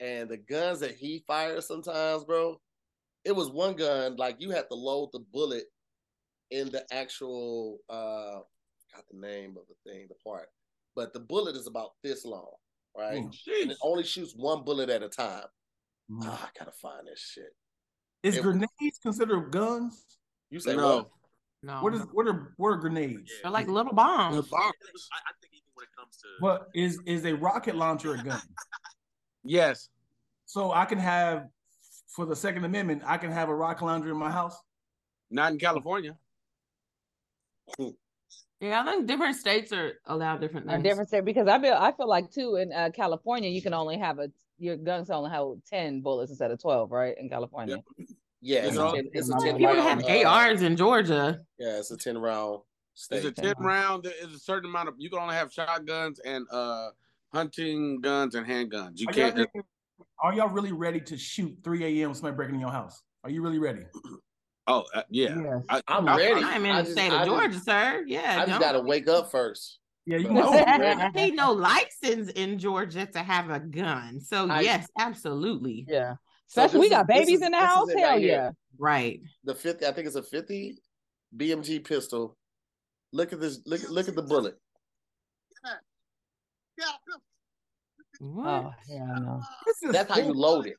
and the guns that he fires sometimes, bro. It was one gun like you had to load the bullet in the actual uh, got the name of the thing, the part, but the bullet is about this long, right? Mm. And it only shoots one bullet at a time. Mhm. Ah, I gotta find this shit. Is it- grenades considered guns? You say No. what? No. What is what are what are grenades? They're like little bombs. The bombs. I, I think even when it comes to What is is a rocket launcher a gun? Yes. So I can have for the Second Amendment, I can have a rocket launcher in my house. Not in California. Yeah, I think different states are allowed different a things. different state because I feel I feel like too in uh, California you can only have a your guns only have ten bullets instead of twelve, right? In California. Yeah, it's, It's all- it's a it's ten People round. have uh, ARs in Georgia. Yeah, it's a ten round It's a state. 10 round. There is a certain amount of you can only have shotguns and uh hunting guns and handguns. You Are y'all, can't really- are y'all really ready to shoot 3 a.m. somebody breaking in your house? Are you really ready? oh uh, yeah. Yes. I, I'm I- ready. I'm in I the just- state I of just- Georgia, sir. Yeah, I just gotta wake up first. Yeah, you But- know. I need no license in Georgia to have a gun. So I- yes, absolutely. Yeah. So Especially we is- got babies is- in the house. it Hell right here. Right. The fifty, I think it's a fifty BMG pistol. Look at this. Look look at the bullet. What? Oh yeah, I know. This is That's how you load it.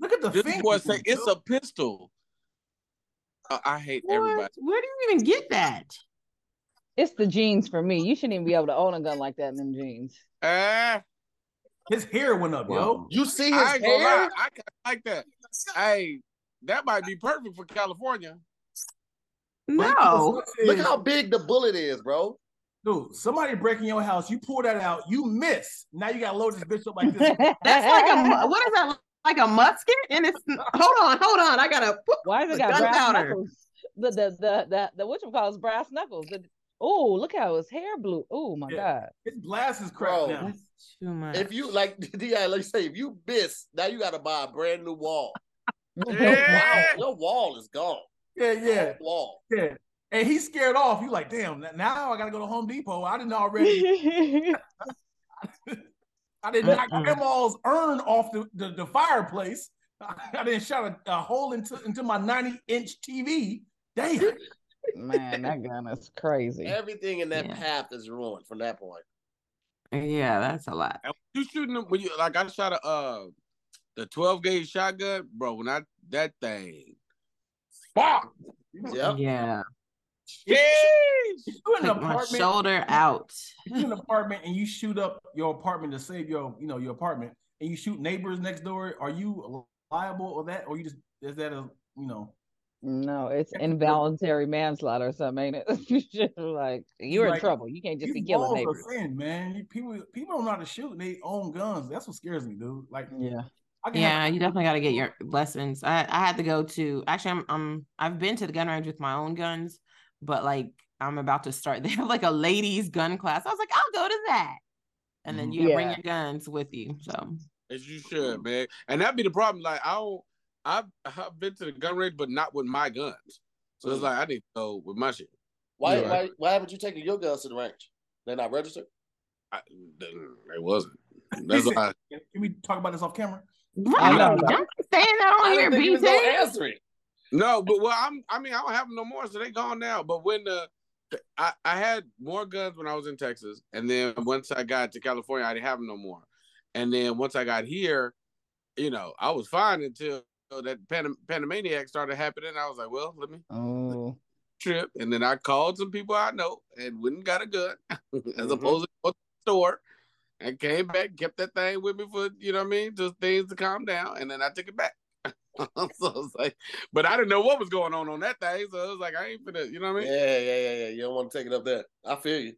Look at the This fingers. boy say it's a pistol. Uh, I hate What? everybody. Where do you even get that? It's the jeans for me. You shouldn't even be able to own a gun like that in them jeans. Ah, His hair went up, yo. You see his I hair? I like that. Hey, that might be perfect for California. No. Look how big the bullet is, bro. Dude, somebody breaking your house, you pull that out, you miss. Now you gotta load this bitch up like this. That's like a what is that? Like a musket? And it's hold on, hold on. I gotta. Why is it got brass Gunpowder. knuckles? The the the the the what you call brass knuckles. Oh, look how his hair blue. Oh my Yeah. His glass is cracked now. That's too much. If you like Di, let's say if you miss, now you gotta buy a brand new wall. god. Yeah. Wow, your wall is gone. Yeah, yeah, Wall. yeah. And he's scared off. You like, damn, now I gotta go to Home Depot. I didn't already, I didn't knock grandma's urn off the, the, the fireplace. I didn't shot a, a hole into, into my 90 inch TV. Damn. Man, that gun is crazy. Everything in that Yeah. path is ruined from that point. yeah, that's a lot. And you shooting them when you like I shot a uh the 12 gauge shotgun, bro. When I that thing, fuck, Yep. Yeah, Jeez. You're in an take my apartment, shoulder out. you're in an apartment and you shoot up your apartment to save your, you know, your apartment, and you shoot neighbors next door, are you liable or that, or you just is that a, you know, No, it's involuntary manslaughter or something, ain't it? like you're in trouble. You can't just be killing neighbors. are man. People, people don't know how to shoot. and They own guns. That's what scares me, dude. Like, Yeah. I can Yeah, have, you definitely got to get your lessons. I I had to go to actually I'm I'm I've been to the gun range with my own guns, but like I'm about to start. They have like a ladies gun class. I was like, I'll go to that, and then Mhm. you bring your guns with you. So As you should, man. And that'd be the problem. Like I don't, I've I've been to the gun range, but not with my guns. So it's Mm. like I need to go with my shit. Why, Yeah. why, why haven't you taken your guns to the range? They're not registered. I, it wasn't. That's why. can we talk about this off camera? Right, know. don't be saying that on I here, didn't think you was gonna BJ. No, but well, I'm. I mean, I don't have them no more, so they gone now. But when the, I I had more guns when I was in Texas, and then once I got to California, I didn't have them no more. And then once I got here, you know, I was fine until that Pan- Panamaniac started happening. I was like, well, let me Oh. trip, and then I called some people I know and went and got a gun, as Mhm. opposed to go to the store. And came back, kept that thing with me for you know what I mean, just things to calm down, and then I took it back. so it's like, but I didn't know what was going on on that thing, so it was like I ain't finna, you know what I mean? Yeah, yeah, yeah, yeah. You don't want to take it up there. I feel you.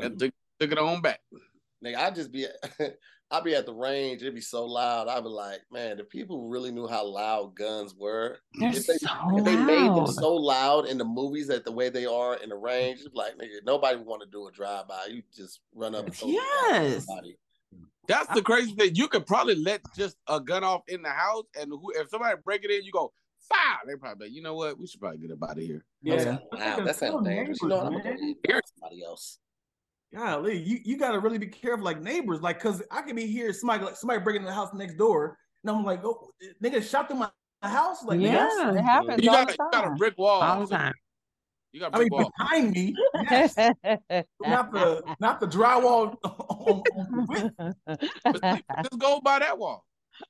And took, took it on back. Nigga, I just be I'd be at the range, it'd be so loud. I'd be like, man, the people really knew how loud guns were. They're If they, so if they made them so loud in the movies that the way they are in the range, it's like nigga, nobody want to do a drive by. You just run up and throw the Yes. somebody. That's the crazy thing. You could probably let just a gun off in the house, and who, if somebody break it in, you go fire. They probably, like, you know what? We should probably get up out of here. Yeah. sound loud. That sounds dangerous. You know what? I'm gonna go Man. eat somebody else. Golly, you, you gotta really be careful, like neighbors, like cause I could be here, somebody like somebody breaking in the house next door, and I'm like, oh, nigga shot through my house, like Yeah. nigga, It happens You all got, the you got a brick wall. all the time. You got a I mean wall. behind me, yes, not the not the drywall. on- on- But just go by that wall.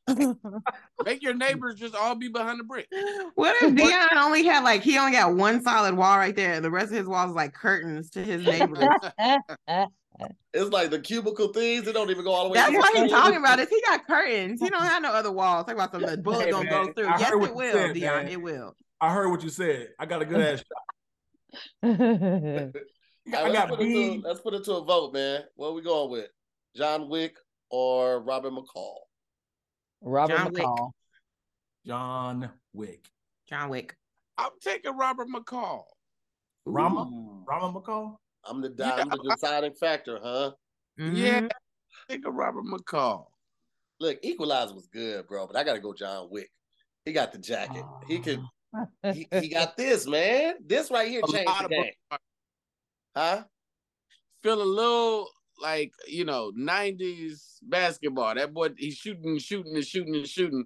Make your neighbors just all be behind the brick. What if Dion only had like he only got one solid wall right there, and the rest of his walls is like curtains to his neighbors? It's like the cubicle things. They don't even go all the way. That's to what he's talking about. Is he got curtains? He don't have no other walls. Talk about some the bullet Hey, gonna man, go through. I Yes, it will, said, Dion. man. It will. I heard what you said. I got a good ass shot. I got, right, let's, put it to, let's put it to a vote, man. What are we going with? John Wick or Robert McCall? Robert John Wick. McCall. John Wick. John Wick. I'm taking Robert McCall. Rama? Ooh. Rama McCall? I'm the Yeah, I'm the deciding factor, huh? Yeah, Mhm. take a Robert McCall. Look, Equalizer was good, bro, but I gotta go John Wick. He got the jacket. He could. He, he got this, man. This right here A changed the game, huh? Feel a little like you know '90s basketball. That boy, he's shooting, shooting, and shooting and shooting.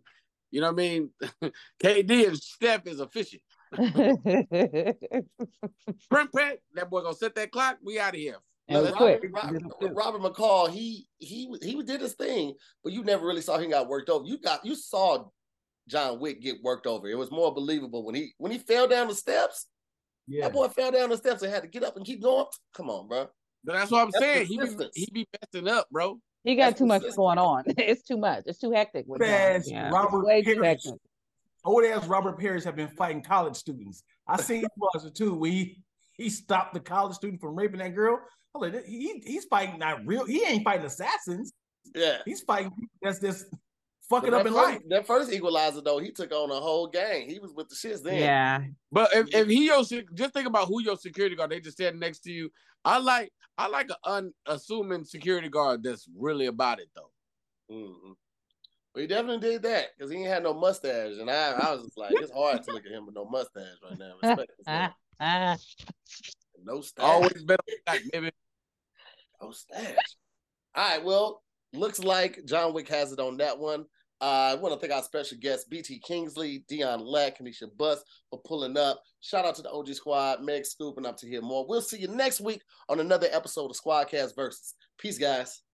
You know what I mean? KD and Steph is efficient. Print, print. That boy gonna set that clock. We out of here. And Look, quick. Robert, Robert McCall, he he he did his thing, but you never really saw him got worked over. You got you saw John Wick get worked over. It was more believable when he when he fell down the steps. Yeah. That boy fell down the steps and had to get up and keep going. Come on, bro. But that's what I'm That's saying. He be, he be messing up, bro. He got That's too much going on. It's too much. It's too hectic with Good Yeah. Robert way too Parrish hectic. old ass Robert Parrish have been fighting college students. I seen Equalizer too when he he stopped the college student from raping that girl. I'm like, he he's fighting not real. He ain't fighting assassins. Yeah. He's fighting that's just fucking up in first, life. that first equalizer though, he took on a whole gang. He was with the shits then. Yeah. But if, if he your just think about who your security guard, they just stand next to you. I like I like an unassuming security guard that's really about it though. Mhm. But he definitely did that because he ain't had no mustache, and I, I was just like, it's hard to look at him with no mustache right now. Respect this. No stash. Always been like maybe No stash. All right, well, looks like John Wick has it on that one. Uh, I want to thank our special guests, BT Kingsley, Dion Lack, Kanisha Buss for pulling up. Shout out to the OG SquADD, Meg scooping up to hear more. We'll see you next week on another episode of SquADD Cast Versus. Peace, guys.